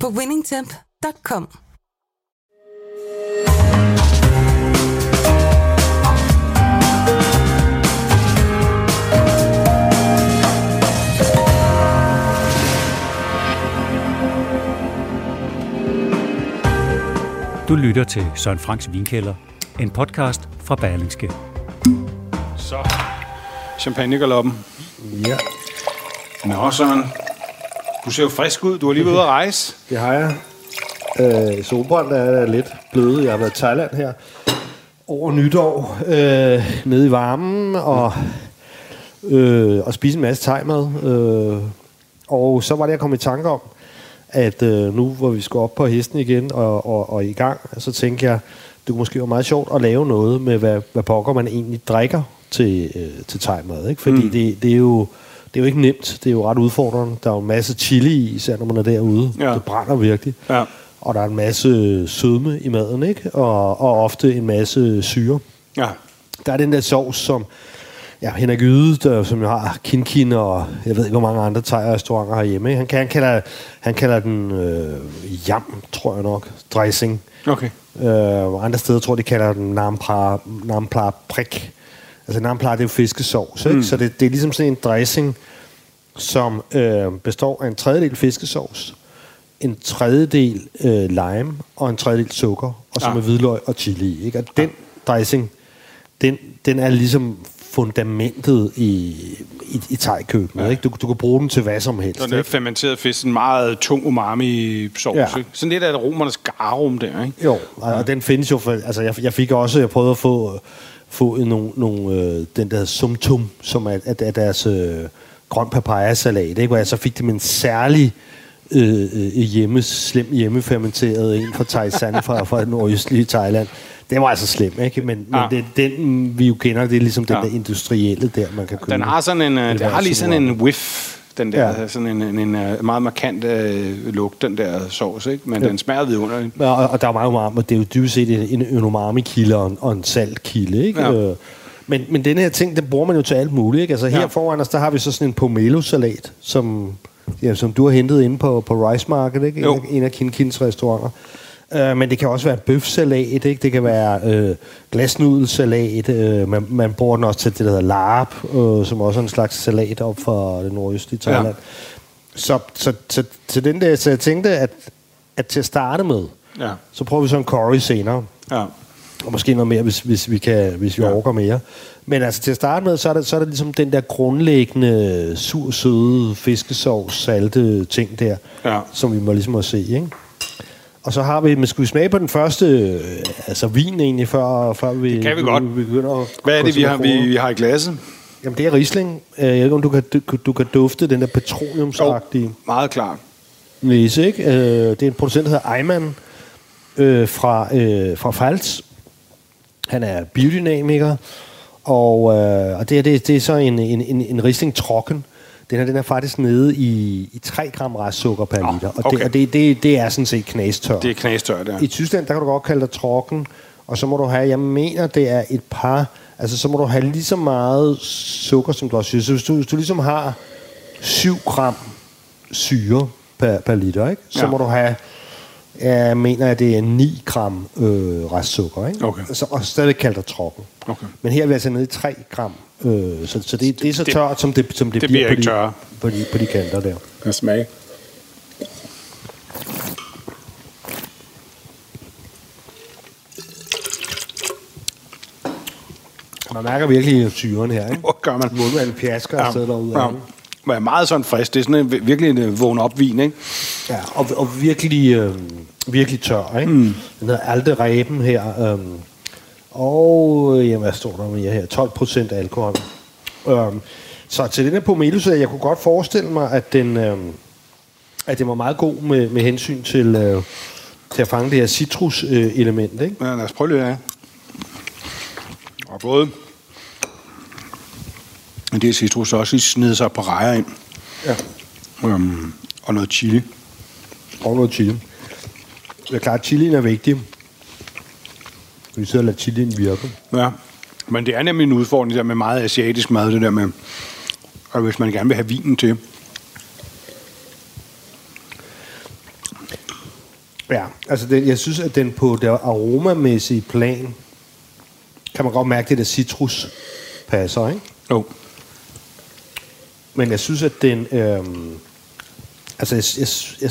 på winningtemp.com. Du lytter til Søren Franks Vinkælder, en podcast fra Berlingske. Så, champagnegaloppen. Ja, Nå, Søren. Du ser jo frisk ud. Du er lige ved ude at rejse. det har jeg. Øh, solbrændt er lidt blevet. Jeg har været i Thailand her over nytår, øh, nede i varmen, og, øh, og spise en masse thai-mad. Øh, og så var det, jeg kom i tanke om, at øh, nu hvor vi skal op på hesten igen og, og, og i gang, så tænkte jeg, det kunne måske være meget sjovt at lave noget med, hvad, hvad pokker man egentlig drikker til, øh, til thai-mad. Ikke? Fordi mm. det, det er jo det er jo ikke nemt. Det er jo ret udfordrende. Der er jo en masse chili i, især når man er derude. Ja. Det brænder virkelig. Ja. Og der er en masse sødme i maden, ikke? Og, og ofte en masse syre. Ja. Der er den der sovs, som ja, Henrik Yde, der, som jo har kinkin og jeg ved ikke, hvor mange andre thai-restauranter herhjemme. ikke? Han, han, kalder, han kalder den øh, jam, tror jeg nok, dressing. Okay. Øh, andre steder tror de kalder den nampla, nampla prik. Altså nampla, det er jo fiskesovs, ikke? Så det, det er ligesom sådan en dressing, som øh, består af en tredjedel fiskesovs, en tredjedel øh, lime og en tredjedel sukker, og så Ah. med hvidløg og chili. Ikke? Og den dressing, den, den er ligesom fundamentet i, i, i thai-køkkenet. Ja. Ikke? Du, du kan bruge den til hvad som helst. Så det er ikke? fermenteret fisk, en meget tung umami-sovs. Ja. Ja. Sådan lidt af romernes garum der, ikke? Jo, og, og den findes jo, for, altså jeg, jeg fik også, jeg prøvede at få, få nogle, nogle øh, den der sumtum, som er, er, er deres øh, grøn papaya-salat, ikke? hvor jeg så fik det med en særlig øh, øh, hjemme, slem hjemmefermenteret en fra Thailand, fra, fra den nordøstlige Thailand. Det var altså slem, ikke? Men, men Ja. det, den, vi jo kender, det er ligesom den Ja. der industrielle der, man kan købe. Den har sådan en, øh, den har lige sådan en whiff, den der, Ja. sådan en, en, en øh, meget markant øh, lugt, den der sovs, ikke? Men Ja. den smager vidunderligt. Ja, Og, og der er meget umami, og det er jo dybest set en, en umami-kilde og en, og en saltkilde, ikke? Ja. Øh, men, men den her ting, den bruger man jo til alt muligt, ikke? Altså her Ja. foran os, der har vi så sådan en pomelo-salat, som, ja, som du har hentet inde på, på Rice Market, ikke? En, Jo. af, en af Kinkins restauranter. Uh, men det kan også være bøfsalat, ikke? Det kan være øh, glasnudelsalat. Øh, man, man bruger den også til det, der hedder larp, øh, som også er en slags salat op fra det nordøstlige Thailand. Ja. Så, så, så, til den der, så jeg tænkte, at, at til at starte med, Ja. så prøver vi så en curry senere. Ja. Og måske noget mere, hvis, hvis vi, kan, hvis vi ja. Orker mere. Men altså til at starte med, så er, det, så er det ligesom den der grundlæggende sur, søde fiskesovs, salte ting der, Ja. som vi må ligesom må se, ikke? Og så har vi, men skal vi smage på den første, øh, altså vin egentlig, før, før vi, Det kan vi godt. vi begynder at Hvad er det, vi har, vi, vi har i glasset? Jamen det er Riesling. Øh, Jeg ved ikke, om du kan, du, du kan dufte den der petroleumsagtige Meget klart. næse, ikke? Øh, det er en producent, der hedder Eiman øh, fra, øh, fra Pfalz. Han er biodynamiker, og, øh, og det, er, det, det er så en, en, en, en Riesling Trocken. Den her, den er faktisk nede i, i 3 gram restsukker per Nå, liter, og, okay. det, og det, det, det er sådan set knastør. Det er knastørt, ja. I Tyskland, der kan du godt kalde det Trocken, og så må du have, jeg mener, det er et par, altså så må du have lige så meget sukker, som du også synes. Så hvis du, hvis du ligesom har 7 gram syre per, per liter, ikke? så Ja. må du have, jeg mener, at det er 9 gram øh, restsukker, ikke? Okay. Så, og stadig kaldt det Trocken. Okay. Men her er vi altså nede i 3 gram, øh, så, så det, det er så det- tørt, som det, som det, det bliver bliver på de, tørre. på, de, på de kanter der. Kan smage. Man mærker virkelig syren her, ikke? Hvor gør man? Målmanden pjasker ja. afsted derude. ja. Men er meget sådan frisk. Det er sådan en, virkelig en øh, vågen op vin, ikke? Ja, og, og virkelig, øh, virkelig tør, ikke? Mm. Den hedder Alte Reben her. Øh, og, øh, jamen, hvad står der mere her? 12 procent alkohol. Øh, så til den her pomelo, så jeg kunne godt forestille mig, at den, øh, at det var meget god med, med hensyn til, øh, til at fange det her citrus-element, ikke? Ja, lad os prøve lidt af. Og både det her citrus også snede sig på rejer ind. Ja. Um, og noget chili. Og noget chili. Det er klart, chilien er vigtig. Vi og lader chilien virke. Ja. Men det er nemlig en udfordring der med meget asiatisk mad, det der med, og hvis man gerne vil have vinen til. Ja, altså det, jeg synes, at den på det aromamæssige plan, kan man godt mærke, at det der citrus passer, ikke? Jo. Men jeg synes, at den... Øhm, altså, jeg, jeg, jeg,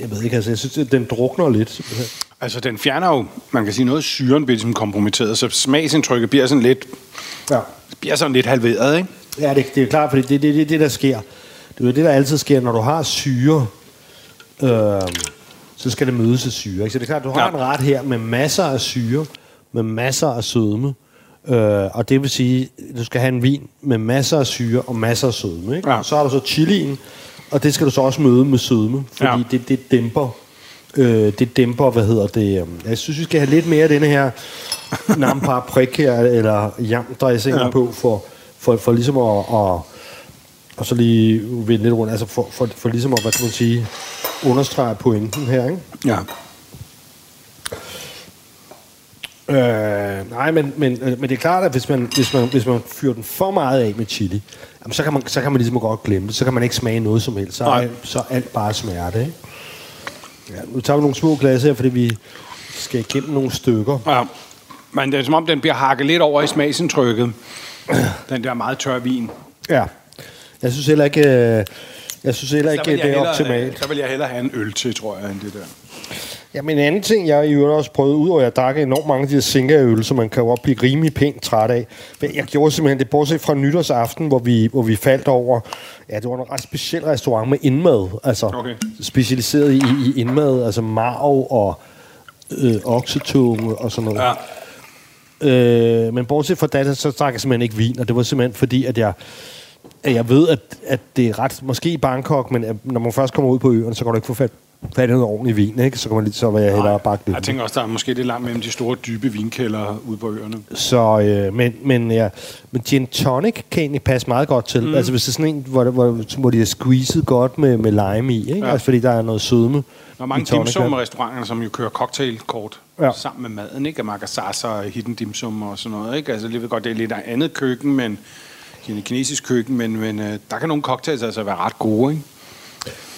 jeg ved ikke, altså, jeg synes, at den drukner lidt. Altså, den fjerner jo, man kan sige, noget syren bliver ligesom kompromitteret, så smagsindtrykket bliver sådan lidt, Ja. bliver sådan lidt halveret, ikke? Ja, det, det er klart, fordi det er det, det, det, der sker. Det er det, der altid sker, når du har syre, øhm, så skal det mødes af syre. Ikke? Så det er klart, du har Ja. en ret her med masser af syre, med masser af sødme, øh, og det vil sige, du skal have en vin med masser af syre og masser af sødme. Ikke? Ja. Og så har du så chilien, og det skal du så også møde med sødme, fordi ja. det, det dæmper Øh, det dæmper, hvad hedder det? øhm, Jeg synes, vi skal have lidt mere af denne her nampar prik her, eller jamdressing Ja. ja. på, for, for, for ligesom at, at og så lige vende lidt rundt, altså for, for, for ligesom at, hvad kan man sige, understrege pointen her, ikke? Ja. Øh, nej, men, men, øh, men det er klart, at hvis man, hvis man, hvis man fyrer den for meget af med chili, jamen, så, kan man, så kan man ligesom godt glemme det. Så kan man ikke smage noget som helst. Så er, så er alt bare smerte, ikke? Ja, nu tager vi nogle små glas her, fordi vi skal igennem nogle stykker. ja. Men det er som om, den bliver hakket lidt over i smagsindtrykket. Den der meget tør vin. Ja. Jeg synes heller ikke, øh, jeg synes heller ikke, det er hellere, optimalt. Så vil jeg hellere have en øl til, tror jeg, end det der. Ja, men en anden ting, jeg i øvrigt også prøvet, udover at jeg drak enormt mange af de her sinkerøl, som man kan jo også blive rimelig pænt træt af. Men jeg gjorde simpelthen det, bortset fra nytårsaften, hvor vi, hvor vi faldt over, ja, det var en ret speciel restaurant med indmad, altså Okay. specialiseret i, i indmad, altså marv og øh, oksetunge og sådan noget. Ja. Øh, men bortset fra det, så drak jeg simpelthen ikke vin, og det var simpelthen fordi, at jeg, at jeg ved, at, at det er ret, måske i Bangkok, men at når man først kommer ud på øerne, så kan du ikke få fat, fat i noget ordentligt vin, ikke? Så kan man lige, så jeg hellere bakke lidt. Jeg tænker også, der er måske lidt langt mellem de store, dybe vinkælder ude på øerne. Så, øh, men, men, ja, men gin tonic kan egentlig passe meget godt til. Mm. Altså hvis det er sådan en, hvor, hvor, hvor de er squeezet godt med, med lime i, ikke? Ja. Altså fordi der er noget sødme. Der er mange dimsum restauranter, som jo kører cocktailkort ja. Sammen med maden, ikke? Makasasa og hidden dimsum og sådan noget, ikke? Altså, jeg ved godt, det er lidt andet køkken, men en kinesisk køkken, men, men øh, der kan nogle cocktails altså være ret gode, ikke?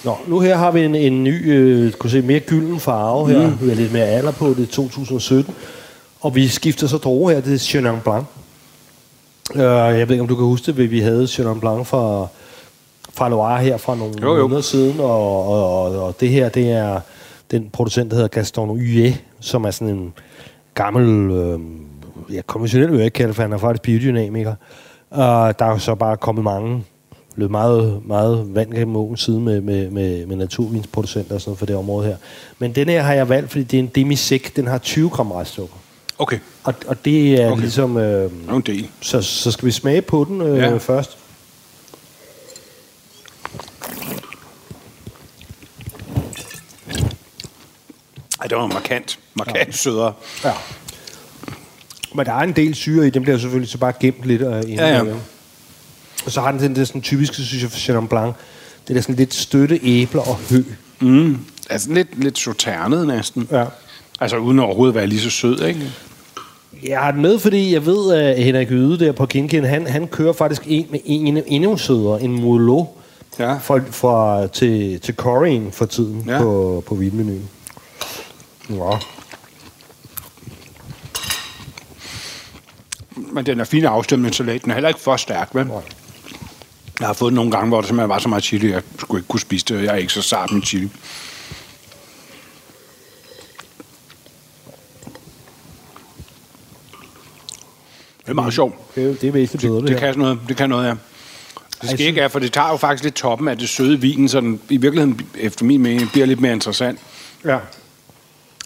Nå, nu her har vi en, en ny, øh, kunne se, mere gylden farve her. Mm. Vi har lidt mere alder på, det er 2017. Og vi skifter så droge her, det er Chenin Blanc. Uh, jeg ved ikke, om du kan huske det, vi havde Chenin Blanc fra, fra Loire her fra nogle Jo, jo. måneder siden. Og, og, og, og, det her, det er den producent, der hedder Gaston Huye, som er sådan en gammel, øh, ja, konventionel vil jeg ikke kalde for han er faktisk biodynamiker. Og der er jo så bare kommet mange løbet meget, meget vand gennem åen siden med, med, med, med naturvinsproducenter og sådan noget for det område her. Men den her har jeg valgt, fordi det er en demisec, den har 20 gram restsukker. Okay, Og, og det er Okay. ligesom... Øh, en del. så, så skal vi smage på den øh, Ja. først. Ej, det var markant. Markant ja. sødere. Ja. Men der er en del syre i, den bliver selvfølgelig så bare gemt lidt. Øh, Ja, ja. øh. Og så har den den der sådan typiske, synes jeg, for Chenin Blanc. Det er der sådan lidt støtte æbler og hø. Mm. Altså lidt, lidt sauternet næsten. Ja. Altså uden overhovedet at være lige så sød, ikke? Jeg har den med, fordi jeg ved, at Henrik Yde der på Kinkin, han, han kører faktisk en med en endnu sødere, en Merlot, Ja. for, for, til, til curryen for tiden Ja. på, på vinmenuen. Ja. Men den er fin afstemning salat. Den er heller ikke for stærk, vel? Nej. Jeg har fået nogle gange, hvor der simpelthen var så meget chili, jeg skulle ikke kunne spise det. Jeg er ikke så sart med chili. Det er meget sjovt. Det, er det er væsentligt bedre, det, Det det kan noget, det kan noget, ja. Det skal ikke af, for det tager jo faktisk lidt toppen af det søde vin, så den i virkeligheden, efter min mening, bliver lidt mere interessant. Ja.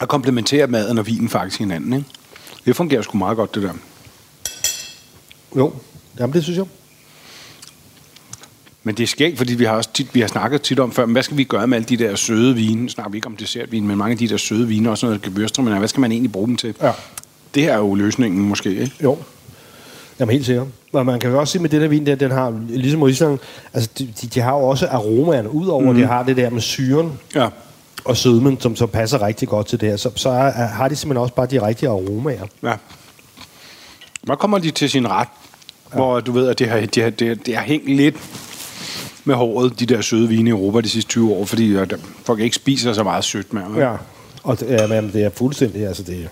Og komplementerer maden og vinen faktisk hinanden, ikke? Det fungerer sgu meget godt, det der. Jo, Jamen, det synes jeg. Men det er skægt, fordi vi har også tit, vi har snakket tit om før, men hvad skal vi gøre med alle de der søde vine? Nu snakker vi ikke om dessertvin, men mange af de der søde vine, også noget gebørstrøm, men hvad skal man egentlig bruge dem til? Ja. Det her er jo løsningen måske, ikke? Jo. Jamen helt sikkert. Og man kan jo også sige med det der vin der, den har, ligesom Riesling, altså de, de, har jo også aromaerne, udover mm. Det har det der med syren Ja. og sødmen, som så passer rigtig godt til det her, så, så er, har de simpelthen også bare de rigtige aromaer. ja. Hvor kommer de til sin ret? Ja. Hvor du ved, at det har, det, har, det, det har hængt lidt med håret, de der søde vine i Europa de sidste 20 år, fordi at folk ikke spiser så meget sødt mere. Ja. Og det, jamen, det er fuldstændig, altså det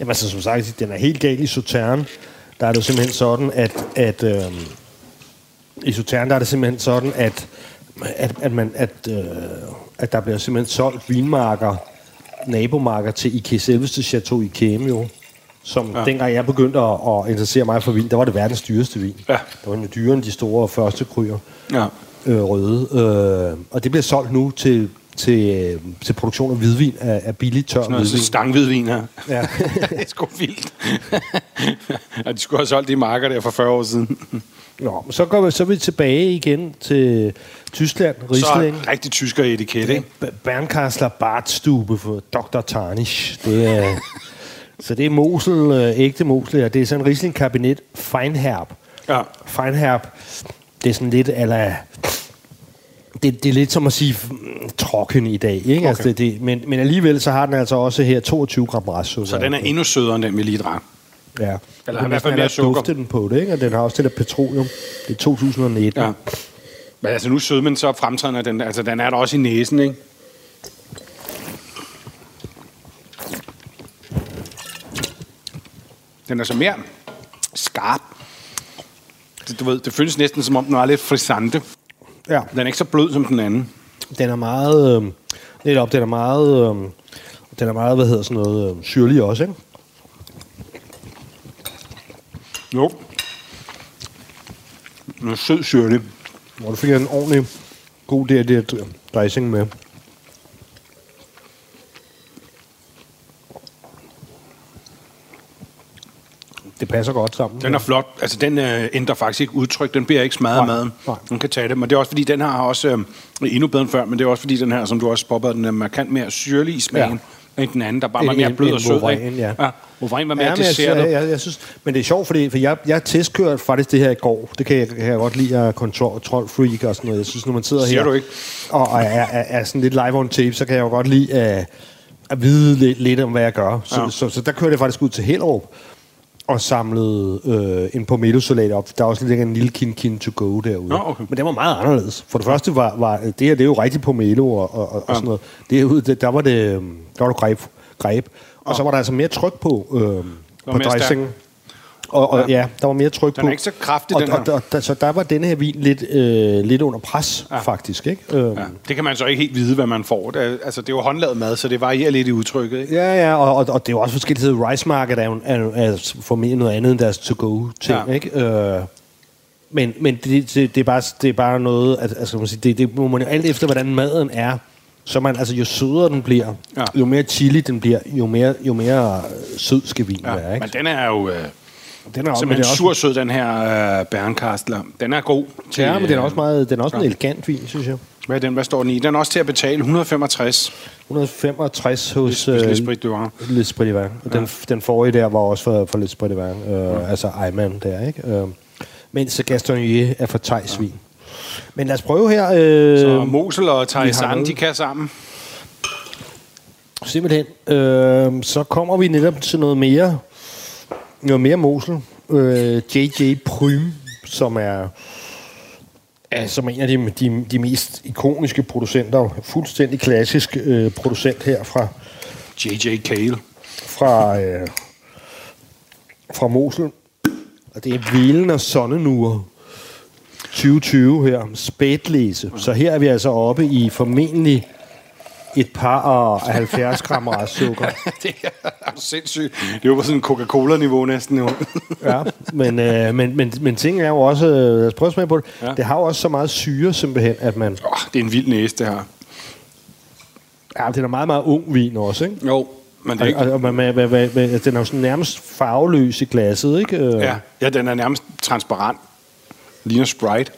jamen, altså, som sagt, den er helt galt i Sautern. Der er det jo simpelthen sådan, at, at øhm, i Sautern, der er det simpelthen sådan, at, at, at, man, at, øh, at der bliver simpelthen solgt vinmarker, nabomarker til Ike, selveste Chateau Ikeme jo. Som ja. Ja. dengang jeg begyndte at, at interessere mig for vin, der var det verdens dyreste vin. Ja. Det var jo dyrere end de store første kryer Ja. Øh, røde. Øh, og det bliver solgt nu til, til, til produktion af hvidvin, af, af billig tør Noget hvidvin. stanghvidvin her. Ja. det er sgu vildt. ja, de skulle have solgt de marker der for 40 år siden. Nå, så går vi, så er vi tilbage igen til Tyskland, Riesling. Så rigtig tysker etikette, ikke? B- Bernkastler Bartstube for Dr. Tarnisch. Det er, så det er Mosel, øh, ægte Mosel, og det er sådan en Riesling kabinet Feinherb. Ja. Feinherb, det er sådan lidt ala... Det, det er lidt som at sige mm, trokken i dag, ikke? Okay. Altså det, det, men, men alligevel så har den altså også her 22 gram restsukker. Så den er endnu sødere end den, vi lige drak. Ja. Eller Og i hvert fald mere sukker. den på det, ikke? Og den har også det der petroleum. Det er 2019. Ja. Men altså nu sødmen så fremtrædende, den, altså den er der også i næsen, ikke? Den er så mere skarp. Det, du ved, det føles næsten som om, den er lidt frisante. ja. Den er ikke så blød som den anden. Den er meget... Øh, lidt op, den er meget... Øh, den er meget, hvad hedder sådan noget, øh, syrlig også, ikke? Jo. Den er sød syrlig. Hvor du fik en ordentlig god der, der dressing med. Det passer godt sammen. Den er flot. Altså, den øh, ændrer faktisk ikke udtryk. Den bliver ikke smadret af Nej, maden. nej. Den kan tage det. Men det er også fordi, den her har også øh, endnu bedre end før, men det er også fordi, den her, som du også popper, den er markant mere syrlig i smagen. Ja. End den anden, der bare var mere blød og sød. Ikke? ja. ja. Vauvrin var mere Ja, men jeg, jeg, jeg, jeg synes, men det er sjovt, fordi for jeg, jeg testkørte faktisk det her i går. Det kan jeg, kan jeg godt lide at kontrol, freak og sådan noget. Jeg synes, når man sidder Siger her du ikke? og, er, er, er, sådan lidt live on tape, så kan jeg jo godt lide at, at vide lidt, lidt om, hvad jeg gør. Så, Ja. ja. så, så, der kørte jeg faktisk ud til Hellerup og samlede øh, en pomelo salat op. Der er også lidt en lille kin kin to go derude. Nå, okay. Men det var meget anderledes. For det første var, var det her, det er jo rigtig pomelo og, og, og, Ja. sådan noget. Derude, det, der var det, øhm, der var det greb, greb. Og så var der altså mere tryk på, øh, på dressingen. Og, og ja. Ja. der var mere tryk Den på. er ikke så kraftig, og, den her. og, og, og, så der var denne her vin lidt, øh, lidt under pres, ja. faktisk. Ikke? Øhm, Ja. Det kan man så ikke helt vide, hvad man får. Det er, altså, det er jo håndlavet mad, så det varierer lidt i udtrykket. Ikke? Ja, ja, og, og, og det er jo også forskelligt. Rice Market er jo er, er formentlig noget andet end deres to-go-ting, Ja. ikke? Øh, men men det, det, det, er bare, det er bare noget, at, altså, man sige, det, det må man jo alt efter, hvordan maden er, så man, altså, jo sødere den bliver, Ja. ja. jo mere chili den bliver, jo mere, jo mere øh, sød skal vinen Ja. være, ikke? Men den er jo øh, den er også, simpelthen også, sur sød, den her øh, Bernkastler. Den er god. Til, ja, men den er også, øh, meget, den er også en ja. elegant vin, synes jeg. Hvad, er den, hvad står den i? Den er også til at betale 165. 165 hos du har. L'Esprit de Vin. Og Den, den forrige der var også for, for L'Esprit de Vin. Øh, ja. Altså Eiman der, ikke? Øh, mens Gastonnier er for Thijsvin. Ja. Men lad os prøve her. Øh, Så Mosel og noget. de kan sammen. Simpelthen. Øh, så kommer vi netop til noget mere, noget mere Mosel. Øh, J.J. Prym, som er, er som en af de, de, de mest ikoniske producenter. Fuldstændig klassisk øh, producent her fra, J.J. Kale. fra, øh, fra Mosel. Og det er Vilen og Sonnenuer 2020 her. Spætlæse. Så her er vi altså oppe i formentlig et par og 70 gram restsukker. det er sindssygt. Det jo på sådan en Coca-Cola-niveau næsten jo. Ja, men, øh, men, men, men ting er jo også... Øh, lad os prøve at smage på det. Ja. Det har jo også så meget syre simpelthen, at man... oh, det er en vild næse, det her. Ja, det er meget, meget ung vin også, ikke? Jo, men det er ikke... Og, og, og man, man, man, man, den er jo sådan nærmest farveløs i glasset, ikke? Øh, Ja, ja, den er nærmest transparent. Ligner Sprite.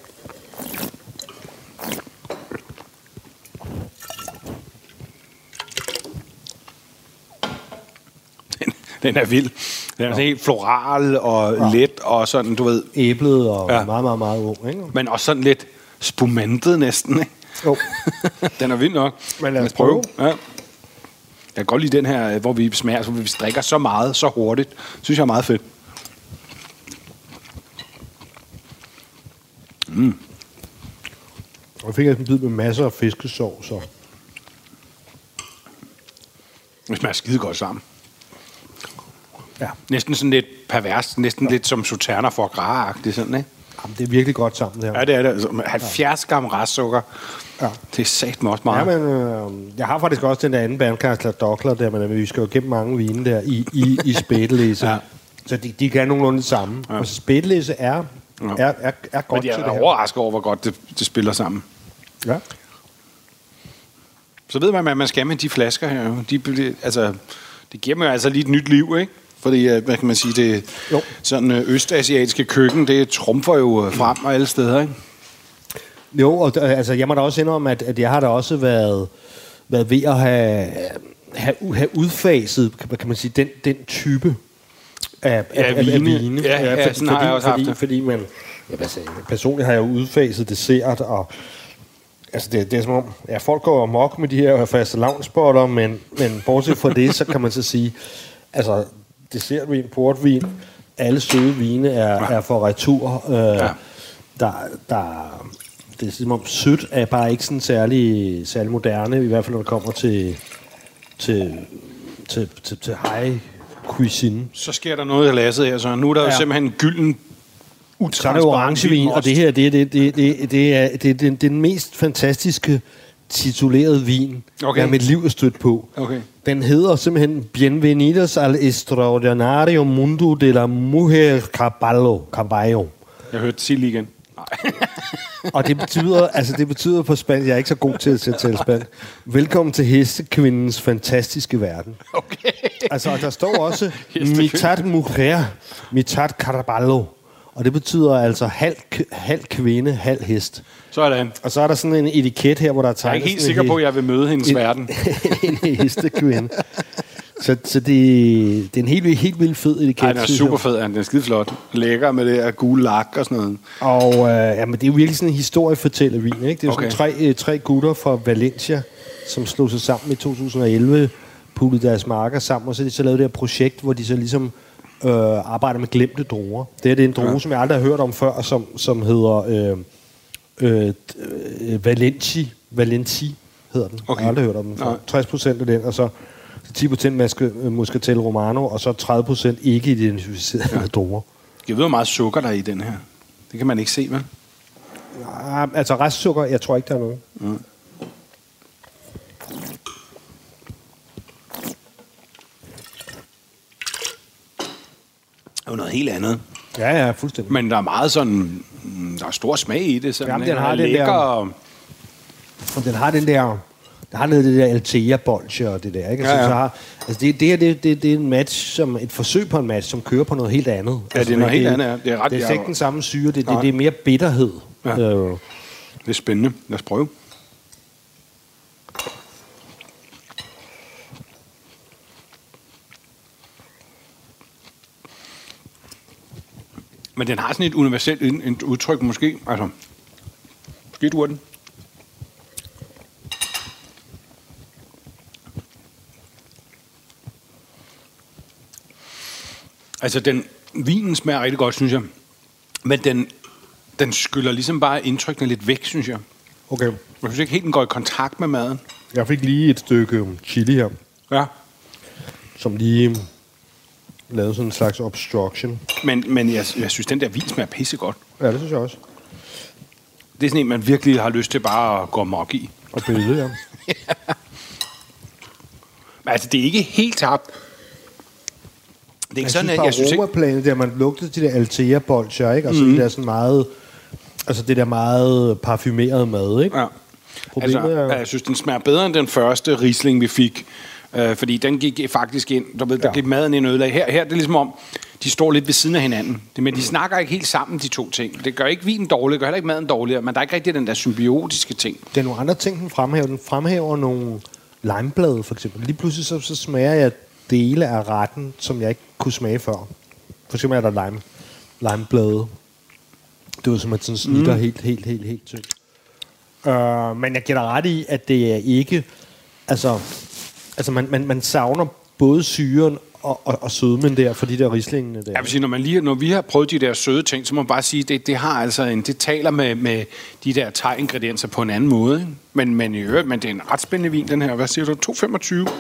Den er vild. Den er sådan helt floral og ja. let, og sådan, du ved, Æblet og Ja. meget, meget, meget ung, ikke? men også sådan lidt spumantet næsten, ikke? Jo. den er vild nok. Men lad os prøve. Ja. Jeg kan godt lide den her, hvor vi smager, hvor vi drikker så meget, så hurtigt. Synes jeg er meget fedt. Og jeg fik altså en bid med masser af fiskesovs. Og... Det smager skide godt sammen. Ja. Næsten sådan lidt pervers, næsten ja. lidt som Sauterner for gras sådan, ikke? Jamen, det er virkelig godt sammen, det her. Ja, det er det. Altså, 70 gram restsukker. Ja. Det er sat mig også Ja, meget. men øh, jeg har faktisk også den der anden bandkansler, Dockler, der, men vi skal jo gennem mange vine der i, i, i spædelæse. Ja. ja. Så de, de kan nogenlunde det samme. Ja. Og så spædelæse er, Ja. er, er, er Men godt jeg til er det her. overrasket over, hvor godt det, det spiller sammen. Ja. Så ved man, hvad man skal med de flasker her. De, altså, det giver mig altså lige et nyt liv, ikke? Fordi, øh, hvad kan man sige, det Jo. sådan øh, østasiatiske køkken, det trumfer jo øh, frem og alle steder, ikke? Jo, og altså, jeg må da også indrømme, at, at jeg har da også været, været ved at have, have, have udfaset, kan, man sige, den, den type af, Ja, af, vine. af vine. Ja, ja, sådan har jeg også haft fordi, det. fordi man, ja, hvad sagde, jeg? personligt har jeg jo udfaset dessert, og altså det, det er som om, ja, folk går amok med de her faste lavnspotter, men, men bortset fra det, så kan man så sige, altså dessertvin, portvin, alle søde vine er, er for retur. Øh, Ja. der, der, det er som om sødt er bare ikke sådan særlig, særlig moderne, i hvert fald når det kommer til, til, til, til, til high cuisine. Så sker der noget i glasset her, så nu er der ja. jo Ja. simpelthen en gylden Så er det orangevin, og det her det, det, det, det, det er, det, er den, den mest fantastiske tituleret vin, Okay. jeg mit liv er stødt på. Okay. Den hedder simpelthen Bienvenidos al extraordinario mundo de la mujer caballo. caballo. Jeg hørte Silly igen. Og det betyder, altså det betyder på spansk, jeg er ikke så god til at tale spansk. Velkommen til hestekvindens fantastiske verden. Okay. Altså, og der står også mitad mujer, mitad caballo. Og det betyder altså halv, halv kvinde, halv hest. Sådan. Og så er der sådan en etiket her, hvor der er Jeg er tegnet ikke helt sikker på, at jeg vil møde hendes en- verden. en hestekvinde. Så, så det, det er en helt, helt vildt fed etiket. Nej, den er super fed. Den er skide flot. Lækker med det her gule lak og sådan noget. Og øh, jamen, det er jo virkelig sådan en historiefortællervin, ikke? Det er Okay. sådan tre, øh, tre gutter fra Valencia, som slog sig sammen i 2011, pullede deres marker sammen, og så de så lavet det her projekt, hvor de så ligesom øh, arbejder med glemte druer. Det, her, det er en drue, Ja. ja. som jeg aldrig har hørt om før, som, som hedder øh, øh, øh, Valenti. Valenti hedder den. Okay. Jeg har aldrig hørt om den før. Nej. 60 procent af den, og så 10 procent Muscatel Romano, og så 30 procent ikke identificerede ja. druer. Jeg ved, hvor meget sukker der er i den her. Det kan man ikke se, vel? Ah, altså restsukker, jeg tror ikke, der er noget. Det er jo noget helt andet. Ja, ja, fuldstændig. Men der er meget sådan... Der er stor smag i det. Sådan, Jamen, den har den lækker, der- og- den har den der... Der har noget det der Altea bolche og det der, ikke? Altså, Ja, ja. Så har, altså det, det her, det, det, det er en match, som, et forsøg på en match, som kører på noget helt andet. Ja, altså, det er noget men helt andet, ja. Det er ret- Det er slet ikke den samme syre, det, det, Nej. det er mere bitterhed. Ja. Øh, Det er spændende. Lad os prøve. Men den har sådan et universelt udtryk, måske. Altså, er den. Altså, den, vinen smager rigtig godt, synes jeg. Men den, den skyller ligesom bare indtrykkene lidt væk, synes jeg. okay. Jeg synes ikke helt, den går i kontakt med maden. Jeg fik lige et stykke chili her, Ja. som lige lavede sådan en slags obstruction. Men, men jeg, jeg synes, den der vin smager pissegodt. Ja, det synes jeg også. Det er sådan en, man virkelig har lyst til bare at gå mok i. Og billede, ja. Men altså, det er ikke helt tabt. Det er ikke Jeg sådan, synes at jeg synes ikke... der man lugtede til det Altea bolcher, ikke? Og så Mhm. mm. det der sådan meget... Altså det der meget parfumerede mad, ikke? Ja. Problemet altså, er- Jeg synes, den smager bedre end den første Riesling, vi fik. Øh, fordi den gik faktisk ind, du ved, der Ja. gik maden i en ødelag. Her, her det er ligesom om, de står lidt ved siden af hinanden. Det, men de snakker ikke helt sammen, de to ting. Det gør ikke vinen dårlig, det gør heller ikke maden dårligere, men der er ikke rigtig den der symbiotiske ting. Det er nogle andre ting, den fremhæver. Den fremhæver nogle limeblade, for eksempel. Lige pludselig så, så smager jeg dele af retten, som jeg ikke kunne smage før. For eksempel er der lime, limeblade. Det var som at sådan snitter mm. helt, helt, helt, helt tyndt. Uh, men jeg dig ret i, at det er ikke... Altså, altså man, man, man savner både syren og, og, og sødmen der, for de der rislingene der. Jeg vil sige, når, man lige, når vi har prøvet de der søde ting, så må man bare sige, det, det har altså en, det taler med, med de der thai-ingredienser på en anden måde. Ikke? Men, men i øvrigt, men det er en ret spændende vin, den her. Hvad siger du? 2,25?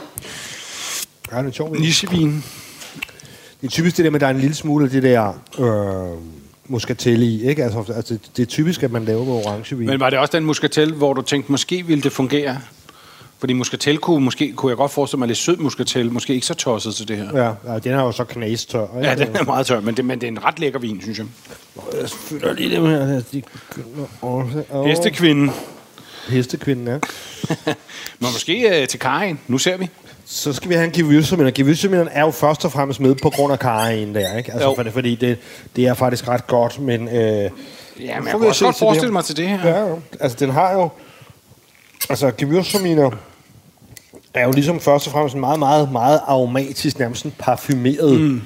Ja, det er sjovt. Nissevin. Det er typisk det der med, at der er en lille smule af det der øh, muscatel i. Ikke? Altså, altså, det er typisk, at man laver med orangevin. Men var det også den muscatel, hvor du tænkte, måske ville det fungere? Fordi muscatel måske, kunne jeg godt forestille mig lidt sød muscatel, måske ikke så tosset til det her. Ja, ja, den er jo så knæstør. ikke? Ja, den er meget tør, men det, men det er en ret lækker vin, synes jeg. Jeg fylder lige dem her. De også- Åh, Hestekvinden. Hestekvinden, ja. Men måske øh, til Karin. Nu ser vi. Så skal vi have en Gewürztraminer. Gewürztramineren er jo først og fremmest med på grund af karien der, ikke? Altså, Jo. for det, fordi det, det er faktisk ret godt, men... Øh, Ja, men jeg kunne også godt forestille mig til det her. Ja, altså den har jo... Altså Gewürztraminer er jo ligesom først og fremmest en meget, meget, meget aromatisk, nærmest sådan parfumeret mm.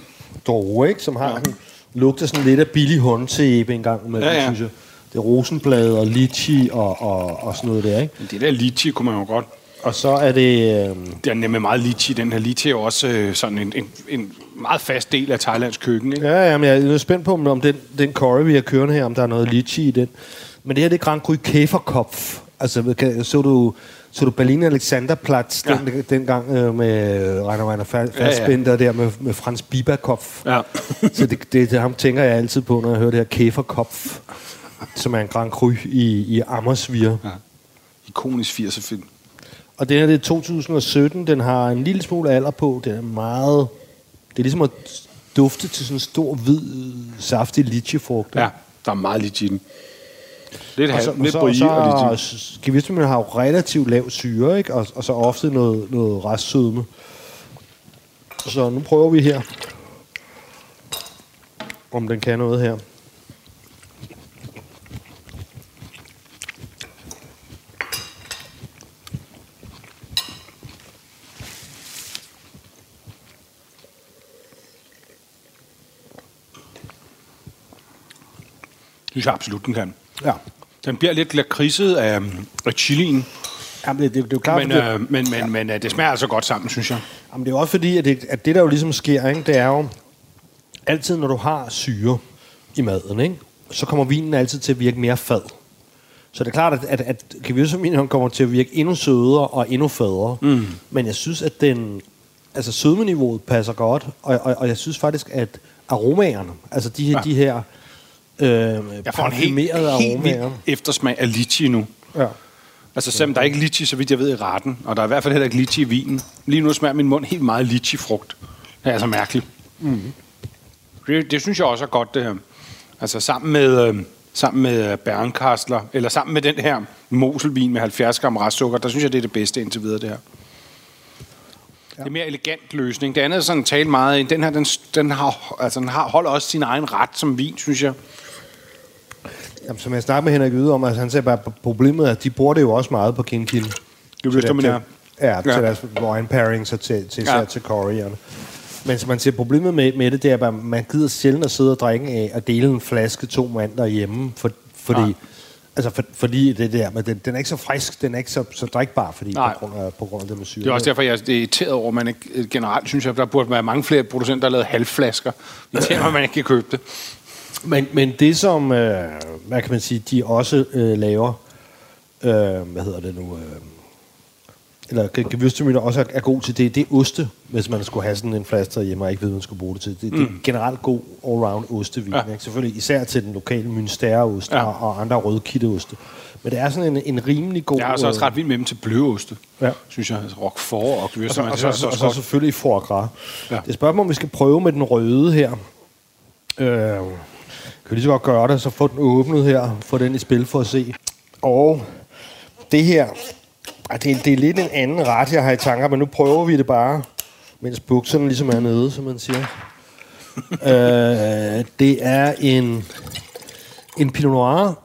droge, ikke? Som har ja. sådan, lugter sådan lidt af billig håndtæbe en gang med, Ja, ja. synes jeg. Det er rosenblad og litchi og, og, og sådan noget der, ikke? Men Det der litchi kunne man jo godt... Og så er det... Øh, Det er nemlig meget litchi. Den her litchi er jo også øh, sådan en, en, en meget fast del af Thailands køkken. Ikke? Ja, ja, men jeg er spændt på, om, om den, den curry, vi har kørende her, om der er noget litchi i den. Men det her, det er Grand Cru Käferkopf. Altså, så du, så du Berlin Alexanderplatz Ja. den, dengang øh, med Rainer Weiner Fassbinder der med, med Frans Biberkopf. Ja. så det, det, det, ham tænker jeg altid på, når jeg hører det her Käferkopf, som er en Grand Cru i, i Ammersvir. ja. Ikonisk 80'er film. Og det her, det er 2017. Den har en lille smule alder på. Den er meget... Det er ligesom at dufte til sådan en stor, hvid, saftig litchifrugt. Ja, der er meget litchi i den. Lidt, Og så, halv, og lidt så, og brie og så vi vide, at man har jo relativt lav syre, ikke? Og, og så ofte noget, noget restsødme. Så nu prøver vi her, om den kan noget her. Synes jeg absolut, den kan. Ja. Den bliver lidt lakridset af, af chilien, Jamen, det, det, det er jo klart, men, det, øh, men, men, men øh, det smager altså godt sammen, synes jeg. Jamen, det er jo også fordi, at det, at det der jo ligesom sker, ikke, det er jo altid, når du har syre i maden, ikke, så kommer vinen altid til at virke mere fad. Så det er klart, at, at, at Gewürztraminer kommer til at virke endnu sødere og endnu fadere. Mm. Men jeg synes, at den, altså sødmeniveauet passer godt, og, og, og jeg synes faktisk, at aromaerne, altså de her, Ja. ja. de her øh, Jeg får en helt, helt vild eftersmag af litchi nu. Ja. Altså selvom der er ikke litchi, så vidt jeg ved, i retten, og der er i hvert fald heller ikke litchi i vinen. Lige nu smager min mund helt meget litchi-frugt. Det er altså mærkeligt. Mm. Det, det synes jeg også er godt, det her. Altså sammen med, øh, sammen med Bernkastler, eller sammen med den her Moselvin med 70 gram restsukker, der synes jeg, det er det bedste indtil videre, det her. Ja. Det er mere elegant løsning. Det andet er sådan tale meget ind. Den her, den, den, har, altså, den har, holder også sin egen ret som vin, synes jeg. Jamen, som jeg snakkede med Henrik Yde om, altså, han sagde bare, problemet er, at de bruger det jo også meget på Kinkin. Det vidste man, ja. Ja, til Ja. deres wine pairings og til, til, Ja. til curryerne. Men som man siger, problemet med, med det, det er bare, at man gider sjældent at sidde og drikke af og dele en flaske to mand derhjemme, for, fordi, ja. altså for, fordi det der, men den, den er ikke så frisk, den er ikke så, så drikbar, fordi Nej. på grund, af, på grund af det med syre. Det er også derfor, jeg er irriteret over, at man ikke, øh, generelt synes jeg, der burde være mange flere producenter, der lavet halvflasker. Det er at man ikke kan købe det. Men, men det, som, øh, hvad kan man sige, de også øh, laver, øh, hvad hedder det nu, øh, eller Gewürztraminer også er, er god til, det, det er oste, hvis man skulle have sådan en flaske derhjemme, og ikke ved, hvad man skulle bruge det til. Det, mm. det er generelt god all-round ostevin. Ja. Ikke? Selvfølgelig især til den lokale Münstereost Ja. og, og andre rødkitteoste. Men det er sådan en, en rimelig god... Jeg er altså også øh, ret vild med dem til bløoste. Ja. Synes jeg, altså Roquefort og og så, Gewürztraminer, og, så, er og, så, også og så selvfølgelig foie gras. Ja. Det er et spørgsmål, om vi skal prøve med den røde her. Øh, kan lige så godt gøre det, så få den åbnet her, få den i spil for at se. Og det her, det er, det er lidt en anden ret, jeg har i tanker, men nu prøver vi det bare, mens bukserne ligesom er nede, som man siger. øh, det er en, en Pinot Noir,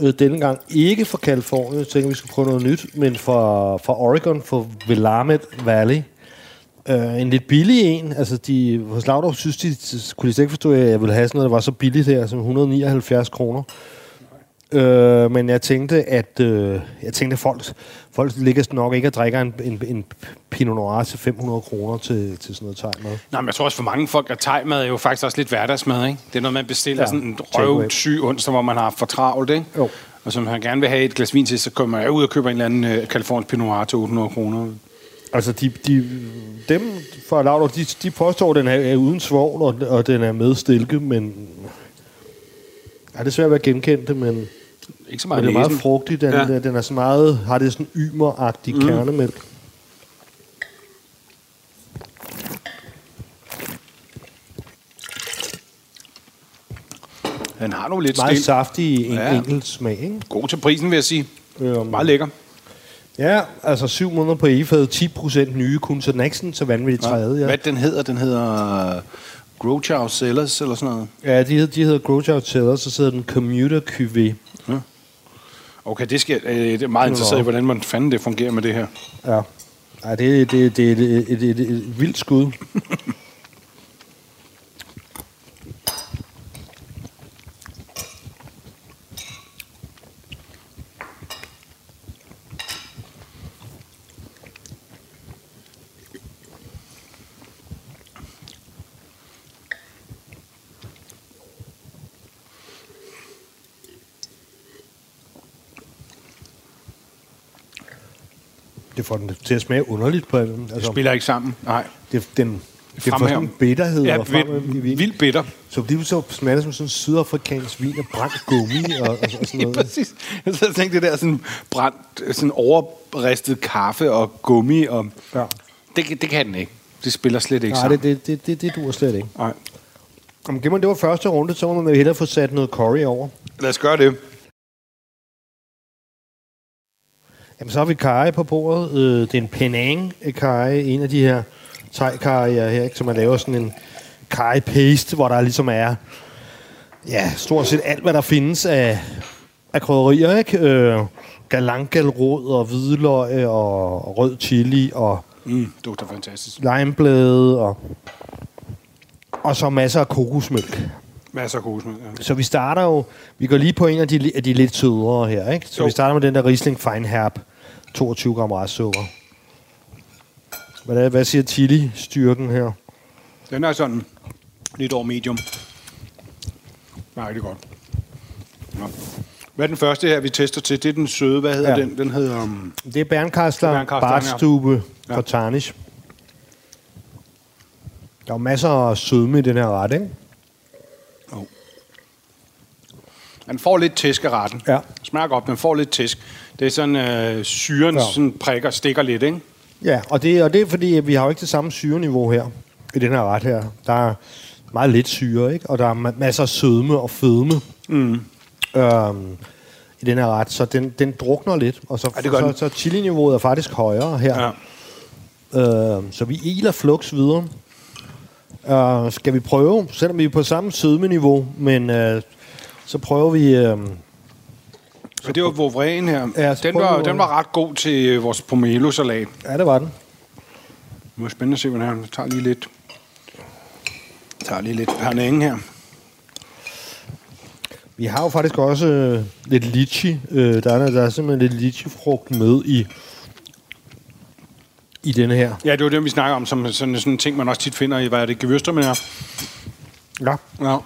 øh, denne gang ikke fra Californien, jeg tænker, vi skal prøve noget nyt, men fra, fra Oregon, fra Willamette Valley. Øh, en lidt billig en. Altså, de, hos Laudrup synes de, kunne de ikke forstå, at jeg ville have sådan noget, der var så billigt her, som 179 kroner. Øh, men jeg tænkte, at øh, jeg tænkte, at folk, folk ligger nok ikke og drikker en, en, en Pinot Noir til 500 kroner til, til sådan noget tegmad. Nej, men jeg tror også for mange folk, at tegmad er jo faktisk også lidt hverdagsmad, ikke? Det er noget, man bestiller Ja. sådan en røvsyg onsdag, hvor man har for travlt, ikke? Jo. Og som han gerne vil have et glas vin til, så kommer jeg ud og køber en eller anden uh, Californisk Pinot Noir til 800 kroner. Altså, de, de, dem fra Laudrup, de, de påstår, at den er, er uden svovl, og, og den er med stilke, men... Ja, det er svært at være genkendt, men, Ikke så men meget det er meget næsen. frugtigt. Den, ja. Den er så meget, har det sådan ymeragtig mm. kernemælk. Den har nogle lidt Meget stil. saftig en. Ja. enkelt smag, ikke? God til prisen, vil jeg sige. Øhm, Meget lækker. Ja, altså 7 måneder på egefad, 10 procent nye kun, så den er ikke sådan så vanvittigt træet. Ja. Hvad den hedder? Den hedder uh, Grouchow Cellars eller sådan noget. ja, de, hed- de hedder Grouchow Teller, så sidder den Commuter Cuvée. Okay, det, skal, øh, det er meget interesseret i, hvordan man fanden det fungerer med det her. Ja. Ej, det, det, det er et, et, et, et, et vildt skud. Det får den til at smage underligt på den. Det Altså, spiller ikke sammen. Nej. det, den, det får sådan en bitterhed. Ja, i vinen. vildt bitter. Så det så smager det som sådan sydafrikansk vin og brændt gummi og, og, og sådan Ja, noget. præcis. Jeg og tænkte, det der sådan brændt, sådan overristet kaffe og gummi. Og Ja. det, det kan den ikke. Det spiller slet ikke Nej, sammen. det, det, det, det, det duer slet ikke. Nej. Om det var første runde, så må man hellere få sat noget curry over. Lad os gøre det. Jamen, så har vi karry på bordet. Øh, det er en Penang karry, en af de her thai karryer her, ikke, som man laver sådan en curry paste, hvor der ligesom er ja, stort set alt, hvad der findes af, af krydderier, ikke? Øh, galangalrod og hvidløg og rød chili og Mm, dufter fantastisk. limeblade og, og så masser af kokosmælk. Masser af kosmel. Ja. Så vi starter jo, vi går lige på en af de, af de lidt sødere her, ikke? Så Jo. vi starter med den der Riesling Fine Herb, 22 gram restsukker. Hvad, er, hvad siger chili-styrken her? Den er sådan lidt over medium. Nej, det er godt. Nå. Hvad er den første her, vi tester til? Det er den søde. Hvad hedder Ja. den? Den hedder... Um, Det er Bernkastler Bernkastler, ja. Fra Tarnish. Der er masser af sødme i den her ret, ikke? oh. Den får lidt tæsk af retten. Ja. Smager godt, men får lidt tæsk. Det er sådan, øh, syren Ja. sådan prikker, stikker lidt, ikke? Ja, og det, og det er fordi, at vi har jo ikke det samme syreniveau her, i den her ret her. Der er meget lidt syre, ikke? Og der er ma- masser af sødme og fedme mm. øhm, i den her ret, så den, den drukner lidt. Og så, Ja, det så, så chili-niveauet er faktisk højere her. Ja. Øhm, så vi iler flux videre. Øh, skal vi prøve, selvom vi er på samme sødmeniveau, men øh, så prøver vi... Øh, Så det var Vouvren her. Ja, den, var, den var ret god til øh, vores pomelo-salat. ja, det var den. Det var spændende at se, hvordan han tager lige lidt... tager lige lidt pernænge her. Vi har jo faktisk også øh, lidt litchi. Øh, der, er, der er simpelthen lidt litchi-frugt med i, i denne her. Ja, det var det, vi snakker om, som sådan, sådan en ting, man også tit finder i, hvad er det, gewürster, men er. Ja. Ja.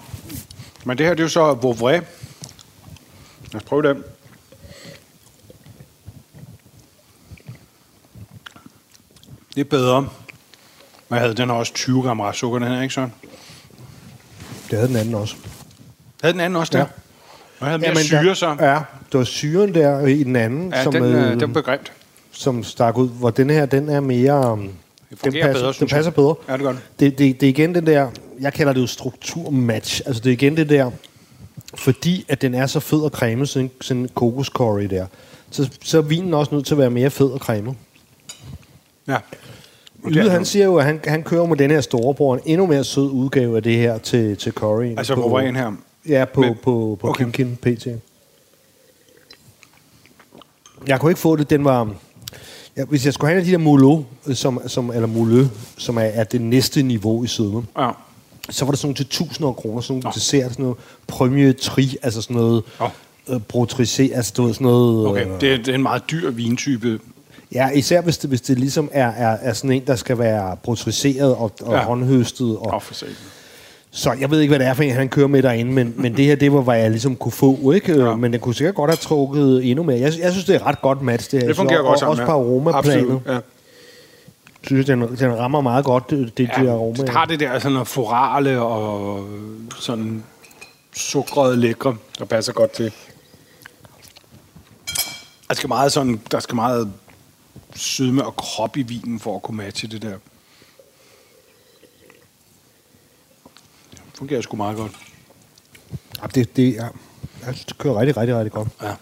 Men det her, det er jo så Vouvray. Lad os prøve det. Det er bedre. Jeg havde den også 20 gram restsukker, den her, ikke så? Det havde den anden også. Havde den anden også der? Ja. Og havde mere Jamen, syre, der, så. Ja, det var syren der i den anden, Ja, som, den, øh, øh, den blev grimt. som stak ud. Hvor den her, den er mere... Um, den passer, bedre, den synes jeg. passer bedre. Ja, det gør den. Det, det, det er igen den der... Jeg kalder det jo strukturmatch. Altså det er igen det der... Fordi at den er så fed og cremet, sådan, sådan en kokoscurry der, så, så er vinen også nødt til at være mere fed og cremet. Ja. Yde, han siger jo, at han, han kører med den her storebror en endnu mere sød udgave af det her til, til curry. Altså Vouvray her. Ja, på, Men- på, på okay. okay. Kimkin PT. Jeg kunne ikke få det. Den var... Ja, hvis jeg skulle have en af de der molo, som, som, eller mole, som er, er det næste niveau i sødme, Ja. Så var der sådan nogle til 1000 kroner, sådan nogle dessert, sådan noget premier tri, altså sådan noget Nå. øh, brotrisé, altså du ved, sådan noget... Okay, øh, det er, det er en meget dyr vintype. Ja, især hvis det, hvis det ligesom er, er, er sådan en, der skal være brotriseret og, og ja. Ja. håndhøstet. Og, Åh, for satan. Så jeg ved ikke, hvad det er for en, han kører med derinde, men, men det her, det var, hvad jeg ligesom kunne få, ikke? Ja. Ja. Men den kunne sikkert godt have trukket endnu mere. Jeg, jeg synes, det er et ret godt match, det her. Det fungerer Så, godt og, sammen. Også på aromaplanet. Absolut, ja. Synes jeg, den, den rammer meget godt, det, det ja, de aroma. det har det der sådan noget forale og sådan sukrede lækre, der passer godt til. Der skal meget sådan, der skal meget sødme og krop i vinen for at kunne matche det der. Det fungerer sgu meget godt. Ja, det, det, ja. Det kører rigtig, rigtig, rigtig godt. Ja.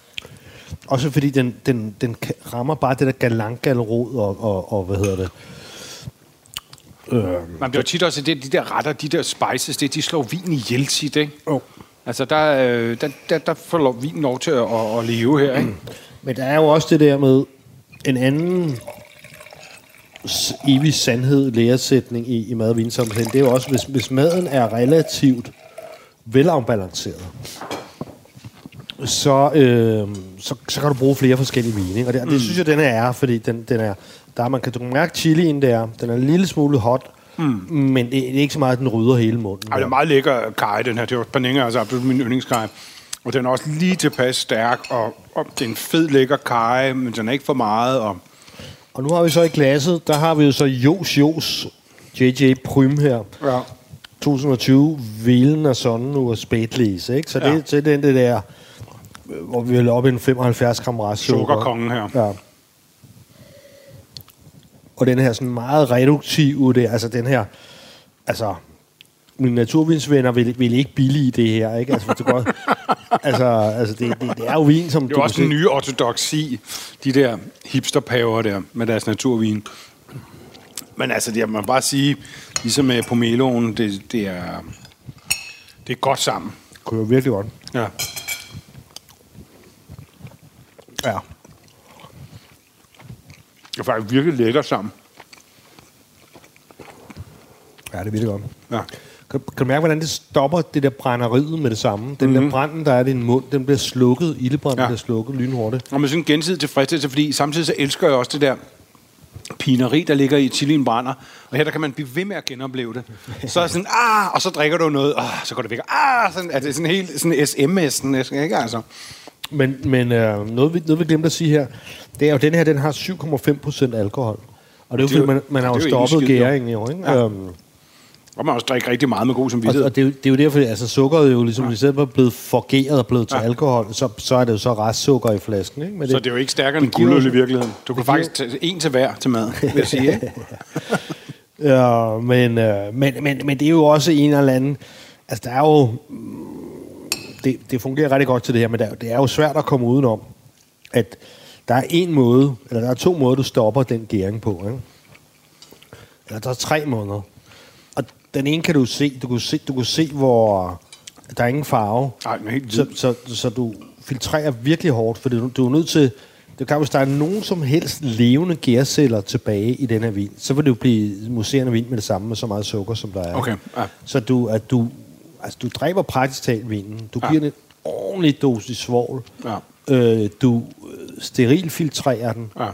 Også fordi den, den, den rammer bare det der galanggalrod og, og, og, hvad hedder det? Øh, Men det er jo tit også, det, de der retter, de der spices, det, de slår vinen ihjel tit, ikke? oh. Altså, der, øh, der, der, der får vinen lov til at, at, at leve her, ikke? Men der er jo også det der med en anden evig sandhed, læresætning i, i mad- og vinsammenhæng. Det er jo også, hvis, hvis maden er relativt velafbalanceret, så, øh, så, så kan du bruge flere forskellige vine. ikke? Og det, mm. det synes jeg, den her er, fordi den, den er, der, er- man kan mærke chilien der. Den er en lille smule hot, mm. men det, det, er ikke så meget, at den rydder hele munden. Ej, det er meget lækker kaj, den her. Det jo Panenga, altså absolut min yndlingskaj. Og den er også lige tilpas stærk, og, og det er en fed, lækker kaj, men den er ikke for meget. Og, Og nu har vi så i glasset, der har vi jo så Jos Jos JJ Prym her. ja. 2020 Vilen og sådan nu og spætlæse, ikke? Så det, Ja. det er den det der, øh, hvor vi vil op i en 75 gram restsukker. Sukkerkongen her. Ja. Og den her sådan meget reduktive, det, altså den her, altså, mine naturvinsvenner vil, vil ikke billige det her, ikke? Altså, det godt, altså, altså det, det, det, er jo vin, som Det er også en ny ortodoxi, de der hipsterpaver der, med deres naturvin. Men altså, det, må bare sige, ligesom med Pomeloen, det, det er, det er godt sammen. kører virkelig godt. Ja. Ja. Det er faktisk virkelig lækker sammen. Ja, det er virkelig godt. Ja. Kan, kan du mærke, hvordan det stopper det der brænderiet med det samme? Den mm-hmm. der branden, der er i din mund, den bliver slukket. Ildebranden Ja. bliver slukket lynhurtigt. Og med sådan en gensidig tilfredsstillelse, fordi samtidig så elsker jeg også det der pineri, der ligger i chilien brænder. Og her der kan man blive ved med at genopleve det. Så er sådan, ah, og så drikker du noget, ah, så går det væk. Ah, sådan, er det sådan helt sådan SMS, ikke altså? Men, men øh, noget, vi, noget, vi glemte at sige her, det er jo, den her, den har 7,5 procent alkohol. Og det er jo, Det er jo- fordi, man, man har jo det stoppet gæringen jo, ikke? Ja. Øhm, Og man også drikke rigtig meget med god og, samvittighed. og det, er jo, det er jo derfor, altså sukkeret er jo ligesom, ja. i stedet for blevet forgeret og blevet til Ja. alkohol, så, så er det jo så restsukker i flasken, ikke? Men Så det er jo ikke stærkere end det guldøl i virkeligheden. Du kan det faktisk tage en til hver til mad, vil jeg sige. Ikke? Ja, men, øh, men, men, men det er jo også en eller anden... Altså, der er jo... Det, det fungerer rigtig godt til det her, men der, det er jo svært at komme udenom, at der er en måde, eller der er to måder, du stopper den gæring på. Ikke? Eller der er tre måder. Og den ene kan du se, du kan se, du kan se hvor der er ingen farve. Nej, men helt Så, så, så du filtrerer virkelig hårdt, for du, du er nødt til... Det kan, hvis der er nogen som helst levende gærceller tilbage i den her vin, så vil det jo blive museerende vin med det samme med så meget sukker, som der er. Okay, ja. Så du, at du, altså, du dræber praktisk talt vinen. Du Ja. giver den en ordentlig dosis svovl. Ja. Øh, du øh, sterilfiltrerer den. Ja.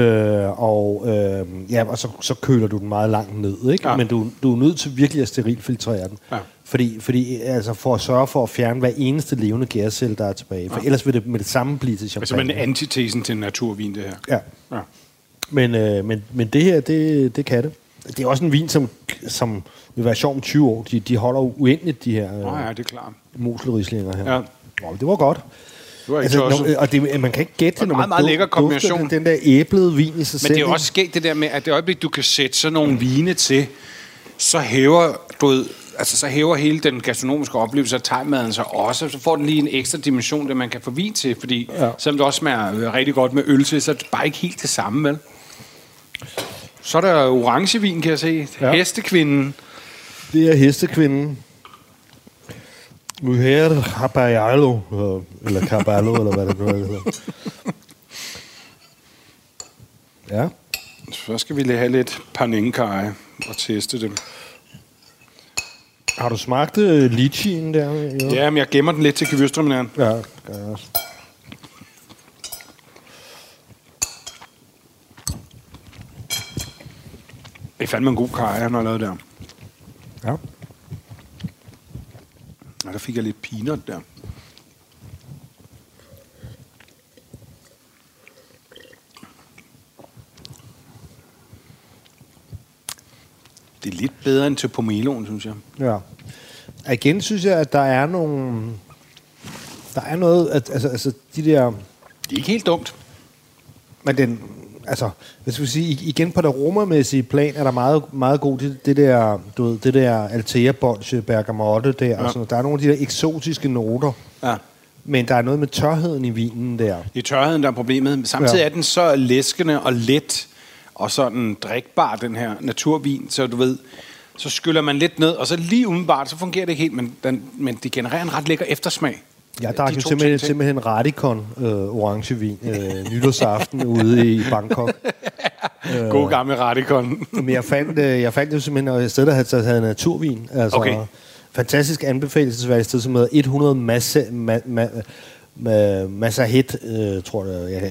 Øh, og øh, ja, og så, så køler du den meget langt ned, ikke? Ja. Men du, du er nødt til virkelig at sterilfiltrere den. Ja. Fordi, fordi altså for at sørge for at fjerne hver eneste levende gærcelle, der er tilbage. For ja. ellers vil det med det samme blive til Altså, champagne. men antitesen til naturvin, det her. Ja. Ja. Men, øh, men, men det her, det, det kan det. Det er også en vin, som, som vil være sjov om 20 år. De, de holder uendeligt, de her øh, ja, det er klart. moselrislinger her. Ja. Wow, det var godt. Er ikke Altså, når, og det, man kan ikke gætte det, når meget, man meget lækker kombination. Den, den der æblede vin i sig Men selv. det er jo også sket det der med, at det øjeblik, du kan sætte sådan nogle vine til, så hæver, du ved, altså så hæver hele den gastronomiske oplevelse af thaimaden sig også. Så får den lige en ekstra dimension, det man kan få vin til. Fordi ja. Ja. selvom det også smager øh, rigtig godt med øl til, så er det bare ikke helt det samme, vel? Så er der orangevin, kan jeg se. Ja. Hestekvinden. Det er hestekvinden. Mujer Habayalo, eller Caballo, eller hvad det nu hedder. Ja. Så skal vi lige have lidt panenkai og teste dem. Har du smagt uh, litchien der? Jo. Ja, men jeg gemmer den lidt til kevyrstrømmen. Ja, det gør jeg også. Det er fandme en god kaj, han har lavet der. Ja. Og der fik jeg lidt peanut der. Det er lidt bedre end til pomeloen, synes jeg. Ja. Igen synes jeg, at der er nogle... Der er noget... At, altså, altså, de der... Det er ikke helt dumt. Men den... Altså, skal vi sige, igen på det romermæssige plan er der meget, meget god det, det der, du ved, det der Altea Bolsje, Bergamotte der, ja. og sådan noget. Der er nogle af de der eksotiske noter, Ja. men der er noget med tørheden i vinen der. Det er tørheden, der er problemet. Samtidig ja. er den så læskende og let og sådan drikbar, den her naturvin. Så du ved, så skyller man lidt ned, og så lige umiddelbart, så fungerer det ikke helt, men, den, men det genererer en ret lækker eftersmag. Jeg drak jo simpelthen, ting- simpelthen Radikon øh, orangevin øh, nytårsaften ude i Bangkok. Øh. God gamle radikon. Men jeg fandt, øh, jeg fandt jo simpelthen et sted, der havde, havde naturvin. Altså, Okay. Fantastisk anbefalesværdigt sted, som hedder 100 Massa, ma, ma, ma, Massahet, øh, tror jeg, jeg, jeg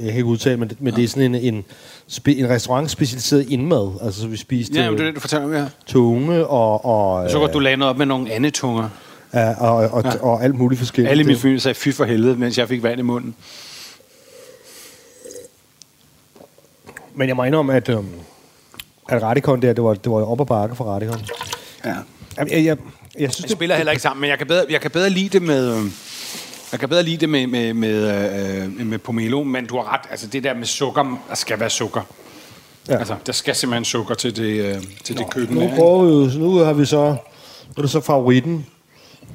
kan ikke udtale, men, det- men det er sådan en, en, spe, en restaurant specialiseret indmad. Altså, så vi spiste Ja, men det er øh, det, du fortæller om her. tunge og, og, Så øh, godt, du lagde noget op med nogle andetunger. Ja, og, og, og, og alt muligt forskelligt. Alle i min Det- familie sagde fy for helvede, mens jeg fik vand i munden. Men jeg må indrømme, at, øhm, at Radikon der, det var, det var op ad bakke for Radikon. Ja. Jeg, jeg, jeg synes, Det det, spiller heller ikke sammen, men jeg kan bedre, jeg kan bedre lide det med... øh, Jeg kan bedre lide det med, med, med, øh, med pomelo, men du har ret. Altså det der med sukker, der skal være sukker. Ja. Ja. Altså, der skal simpelthen sukker til det, øh, til det køkken. nu prøver vi nu har vi så, nu er det så favoritten,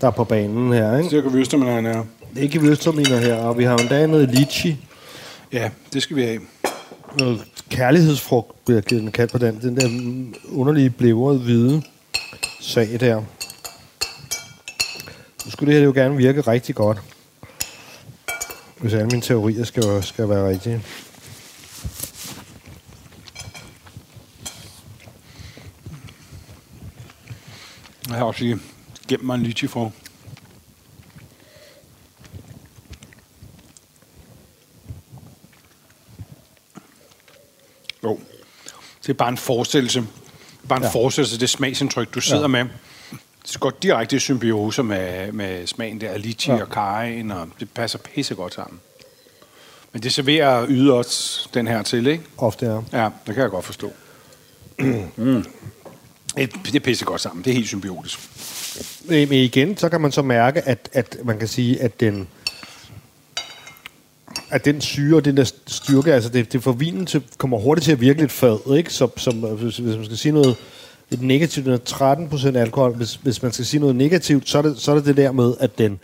der er på banen her, ikke? Er. Det er ikke vøsterminer her, og vi har jo endda noget litchi, Ja, det skal vi have. noget kærlighedsfrugt, bliver den kaldt på den, den der underlige blævrede hvide sag der. Nu skulle det her jo gerne virke rigtig godt, hvis alle mine teorier skal, skal være rigtige. Jeg har også lige gemt mig en lychee for. Jo. Det er bare en forestillelse. Bare en Ja. ja. forestillelse, det smagsindtryk, du sidder Ja. ja. med. Det går direkte i symbiose med, med smagen der, af lychee Ja. ja. og kajen, og det passer pissegodt sammen. Men det serverer yder den her til, ikke? Ofte er. Ja, det kan jeg godt forstå. mm. Det, det er pissegodt sammen. Det er helt symbiotisk. Men men igen, så kan man så mærke, at, at man kan sige, at den at den syre og den der styrke, altså det, det får vinen til, kommer hurtigt til at virke lidt fad, ikke? Så, som, hvis, hvis man skal sige noget lidt negativt, den er 13 procent alkohol. Hvis, hvis man skal sige noget negativt, så er det så er det, det der med, at den,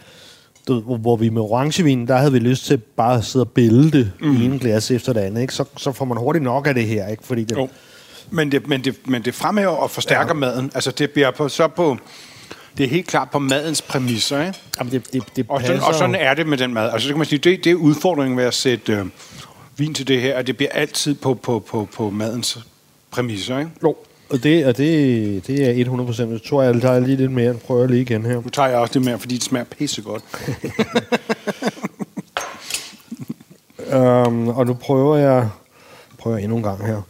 du, hvor, vi med orangevinen, der havde vi lyst til bare at sidde og bælge det mm. ene glas efter det andet, ikke? Så, så får man hurtigt nok af det her, ikke? Fordi den, Jo. Men det, men det, men det fremhæver og forstærker ja. maden. Altså, det bliver på, så på... Det er helt klart på madens præmisser, ikke? Jamen, det, det, det Og sådan, og sådan er det med den mad. Altså, så kan man sige, det, det er udfordringen ved at sætte øh, vin til det her, at det bliver altid på, på, på, på madens præmisser, ikke? Jo, og det, og det, det er 100 procent. Jeg tror, jeg tager lige lidt mere. Prøver lige igen her. Nu tager jeg også det mere, fordi det smager pissegodt. Um, og nu prøver jeg, prøver jeg endnu en gang her.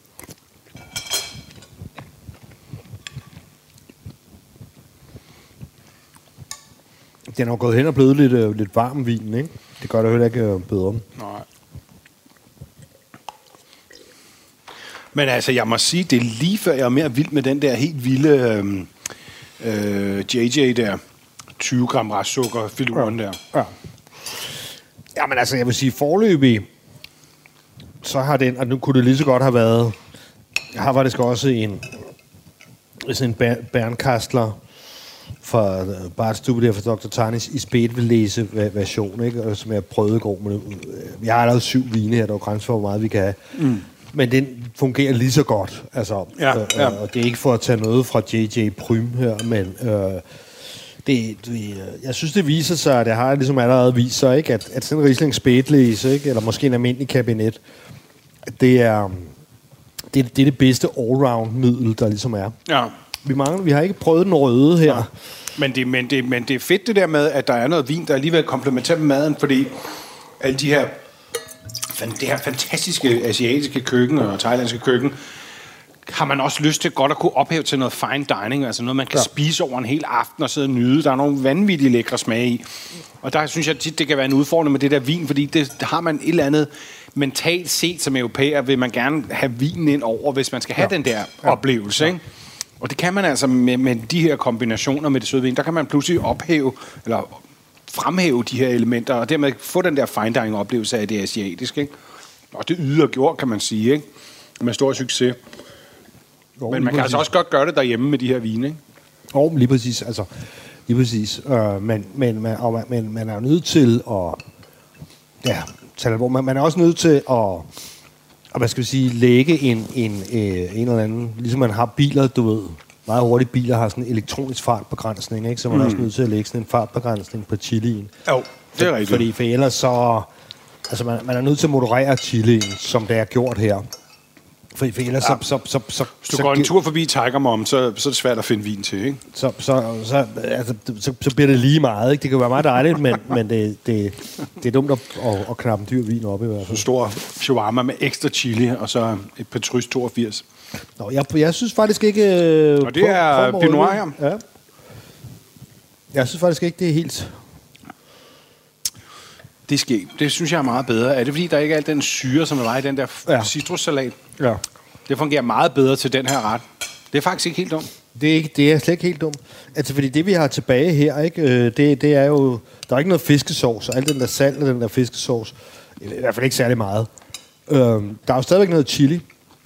Den har gået hen og blevet lidt, øh, lidt varm vin, ikke? Det gør det heller ikke øh, bedre. Nej. Men altså, jeg må sige, det er lige før, jeg er mere vild med den der helt vilde øh, øh, JJ der. 20 gram restsukker, filuren der. Ja. Jamen altså, jeg vil sige, forløbig, så har den, og nu kunne det lige så godt have været, var det sgu også en, sådan en Ber- Bernkastler fra øh, Bart Stube der fra Dr. Tarnis i spætvelæse version, ikke? Og som jeg prøvede i går. Men, øh, jeg har lavet syv vine her, der er grænser for, hvor meget vi kan have. Mm. Men den fungerer lige så godt. Altså, Ja, øh, ja. Og det er ikke for at tage noget fra J.J. Prym her, men øh, det, det, øh, jeg synes, det viser sig, at det har ligesom allerede vist sig, ikke? At, at sådan en Riesling spætlæse, ikke? eller måske en almindelig kabinet, det er, det, det er det bedste allround-middel, der ligesom er. Ja. Vi, mangler, vi har ikke prøvet den røde her. Ja. Men det, men, det, men det er fedt det der med, at der er noget vin, der alligevel komplementerer med maden, fordi alle de her, det her fantastiske asiatiske køkken og thailandske køkken, har man også lyst til godt at kunne ophæve til noget fine dining, altså noget, man kan Ja. ja. spise over en hel aften og sidde og nyde. Der er nogle vanvittige lækre smage i. Og der synes jeg tit, det kan være en udfordring med det der vin, fordi det, har man et eller andet mentalt set som europæer, vil man gerne have vinen ind over, hvis man skal have ja. den der ja. oplevelse, ikke? Og det kan man altså med, med de her kombinationer med det søde vin, der kan man pludselig ophæve, eller fremhæve de her elementer, og dermed få den der fine dining oplevelse af det asiatiske, ikke? Og det yder gjort, kan man sige, ikke? Med stor succes. Jo, Men man kan altså også godt gøre det derhjemme med de her vine, ikke? Jo, lige præcis. Altså, lige præcis. Øh, men, men, man, og man, men man er jo nødt til at... Ja, alvorligt. man, man er også nødt til at... Og hvad skal vi sige, lægge en, en, øh, en eller anden... Ligesom man har biler, du ved, meget hurtige biler har sådan en elektronisk fartbegrænsning, ikke? Så man er også nødt til at lægge sådan en fartbegrænsning på chilien. Jo, det er rigtigt. Fordi for ellers så... Altså, man, man er nødt til at moderere chilien, som det er gjort her. For, for ellers ja. så, så, så, så... Hvis du så, går en tur forbi Tiger Mom, så, så er det svært at finde vin til, ikke? så, så, så, altså, så, så bliver det lige meget. Ikke? Det kan være meget dejligt, men, men det, det, det er dumt at, at, at knappe en dyr vin op i hvert En fald. stor shawarma med ekstra chili, og så et Petrus 82. Nå, jeg, jeg synes faktisk ikke... Øh, Og det er Pinot. Ja. Jeg synes faktisk ikke, det er helt... Det sket. Det synes jeg er meget bedre. Er det fordi, der ikke er al den syre, som der var i den der ja. citrussalat? Ja. Det fungerer meget bedre til den her ret. Det er faktisk ikke helt dumt. Det er, ikke, det er slet ikke helt dumt. Altså, fordi det, vi har tilbage her, ikke, øh, det, det er jo... Der er ikke noget fiskesauce, og al den der salt og den der fiskesauce, i hvert fald ikke særlig meget. Øh, der er jo stadigvæk noget chili,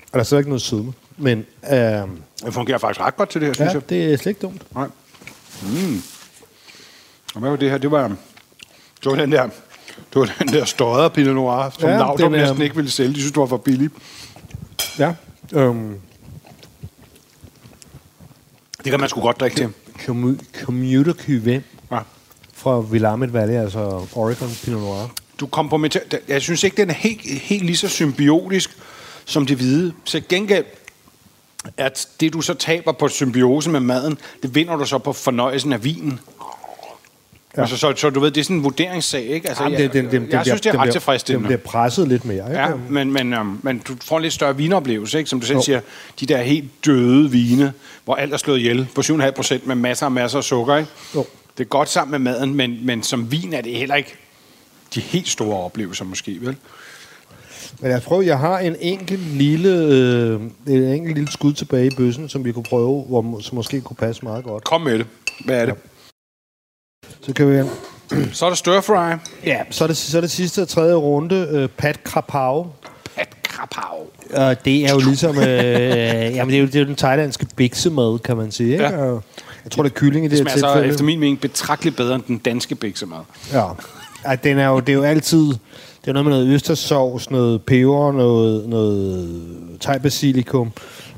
og der er stadigvæk noget sødme. Men øh, Det fungerer faktisk ret godt til det her, synes ja, jeg. det er slet ikke dumt. Nej. Mm. Og hvad var det her? Det var, det var den der, det var den der støder Pinot Noir, som Ja, Laudrup er- næsten ikke ville sælge. De synes, det var for billigt. Ja. Øhm, Det kan man sgu godt drikke til. commu- commuter Cuvée Ja. fra Willamette Valley, altså Oregon Pinot Noir. Du kompromitterer... Jeg synes ikke, den er helt, helt lige så symbiotisk som det hvide. Så gengæld, at det du så taber på symbiosen med maden, det vinder du så på fornøjelsen af vinen. Ja. Altså, så, så du ved, det er sådan en vurderingssag, ikke? Altså, Jamen, jeg, det- det- det- jeg det synes, det er bliver- ret Den tilfredsstillende. bliver presset lidt mere, ikke? Ja, men, men, um, men du får en lidt større vinoplevelse, ikke? Som du selv Jo. siger, de der helt døde vine, hvor alt er slået ihjel på 7,5 procent med masser og masser af sukker, ikke? Jo. Det er godt sammen med maden, men, men som vin er det heller ikke de helt store oplevelser måske, vel? Men jeg prøver, jeg har en enkelt lille, øh, en enkelt lille skud tilbage i bøssen, som vi kunne prøve, hvor, som måske kunne passe meget godt. Kom med det. Hvad er det? Så kan vi... Så er der stir fry. Ja, så er det, så er det sidste og tredje runde. Øh, Pat Krapau. Pat krapau. Og det er jo ligesom... Øh, jamen, det er jo, det er jo den thailandske biksemad, kan man sige. Ikke? Ja. Og Jeg tror, det er kylling i det, Det her smager så tilfælde. efter min mening betragteligt bedre end den danske biksemad. Ja. Ej, den er jo, det er jo altid... Det er noget med noget østersovs, noget peber, noget, noget thai-basilikum,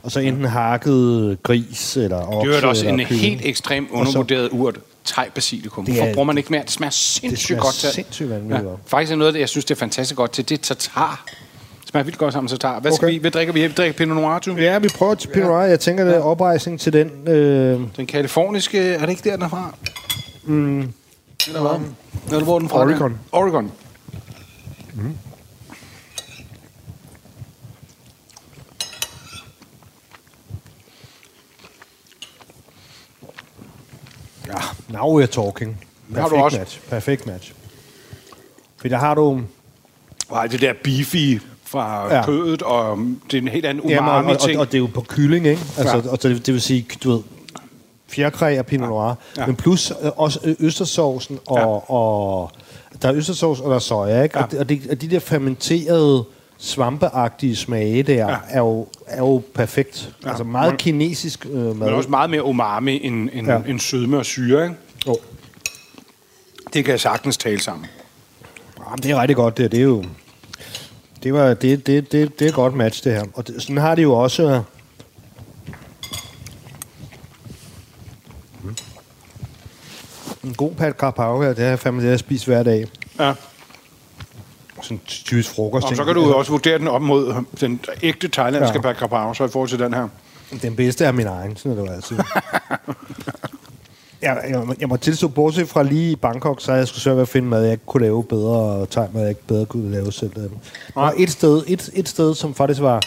og så enten hakket gris eller okse. Det er jo også en kylling. helt ekstrem undervurderet urt. Thai basilikum. Det Hvorfor er- bruger man ikke mere? Det smager sindssygt smager godt til. sindssygt vanvittigt godt. Faktisk er noget af det, jeg synes, det er fantastisk godt til, det er tartar. Det smager vildt godt sammen med tartar. Hvad, skal Okay. vi, hvad drikker vi? Vi drikker Pinot Noir, du. Ja, vi prøver til Pinot Noir. Jeg tænker, det er oprejsning til den... Øh, Den kaliforniske, er det ikke der, den er fra? Mm. Eller hvad? Eller hvor er den fra? Oregon. Oregon. Ja, now we're talking. har du Perfekt også. match. Perfekt match. For der har du... Nej, det der beefy fra Ja. ja. kødet, og det er en helt anden Jamen, og, og, og, og, det er jo på kylling, ikke? Altså, Ja. og det, det vil sige, du ved, fjerkræ og Pinot Noir. Ja. Men plus øh, også øh, østersovsen og, Ja. og... Der er østersovs, og der er soja, ikke? Ja. Og, det, og, det, og de der fermenterede svampeagtige smage der, Ja. er, jo, er jo perfekt. Ja. Altså meget Men- kinesisk øh, mad. Men også meget mere umami end, end, Ja. end sødme og syre, ikke? Jo. Det kan jeg sagtens tale sammen. Jamen, det er rigtig godt, det, det er jo... Det, var, det, det, det, det er et godt match, det her. Og det, sådan har de jo også... øh, En god pat carpaccio her, det har jeg fandme det, jeg spiser hver dag. Ja. Så sådan typisk frokost. Og så kan du jo også vurdere den op mod den ægte thailandske ja. bacalao, så i forhold til den her. Den bedste er min egen, sådan er det jo altid. jeg, jeg, jeg må tilstå, bortset fra lige i Bangkok, så jeg skulle svært ved at finde mad, jeg ikke kunne lave bedre, og thai mad, jeg ikke bedre kunne lave selv. Og et sted, et, et sted, som faktisk var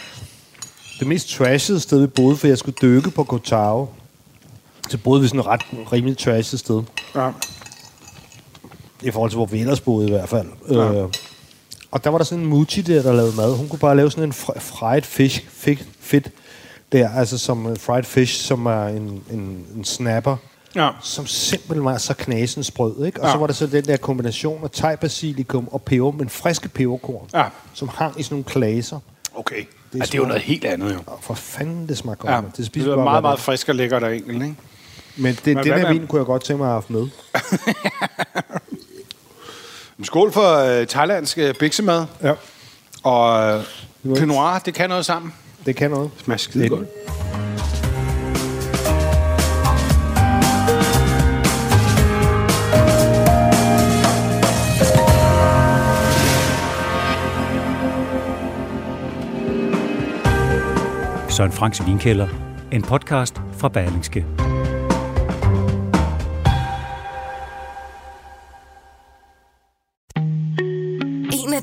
det mest trashede sted, vi boede, for jeg skulle dykke på Koh Tao. Så boede vi sådan et ret rimelig trashet sted. Ja. I forhold til, hvor vi ellers boede i hvert fald. Ja. Øh, og der var der sådan en Muchi der, der lavede mad. Hun kunne bare lave sådan en fr- fried fish, fit, fit der, altså som uh, fried fish, som er en, en, en snapper, Ja. som simpelthen var så knasende sprød, ikke? Og Ja. så var der så den der kombination af thai basilikum og peber, men friske peberkorn, Ja. som hang i sådan nogle klaser. Okay. Det er ja, det er jo noget helt andet, jo. Og for fanden, det smagte godt. Ja, det, det det spiser er meget, meget dag. frisk og lækkert og enkelt, ikke? Men det, Men den her vin kunne jeg godt tænke mig at have haft med. Skål for uh, thailandsk uh, biksemad. Ja. Og uh, Pinot Noir, det kan noget sammen. Det kan noget. Smager skide godt. Søren Franks Vinkælder. En podcast fra Berlingske.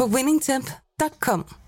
på winningtemp.com.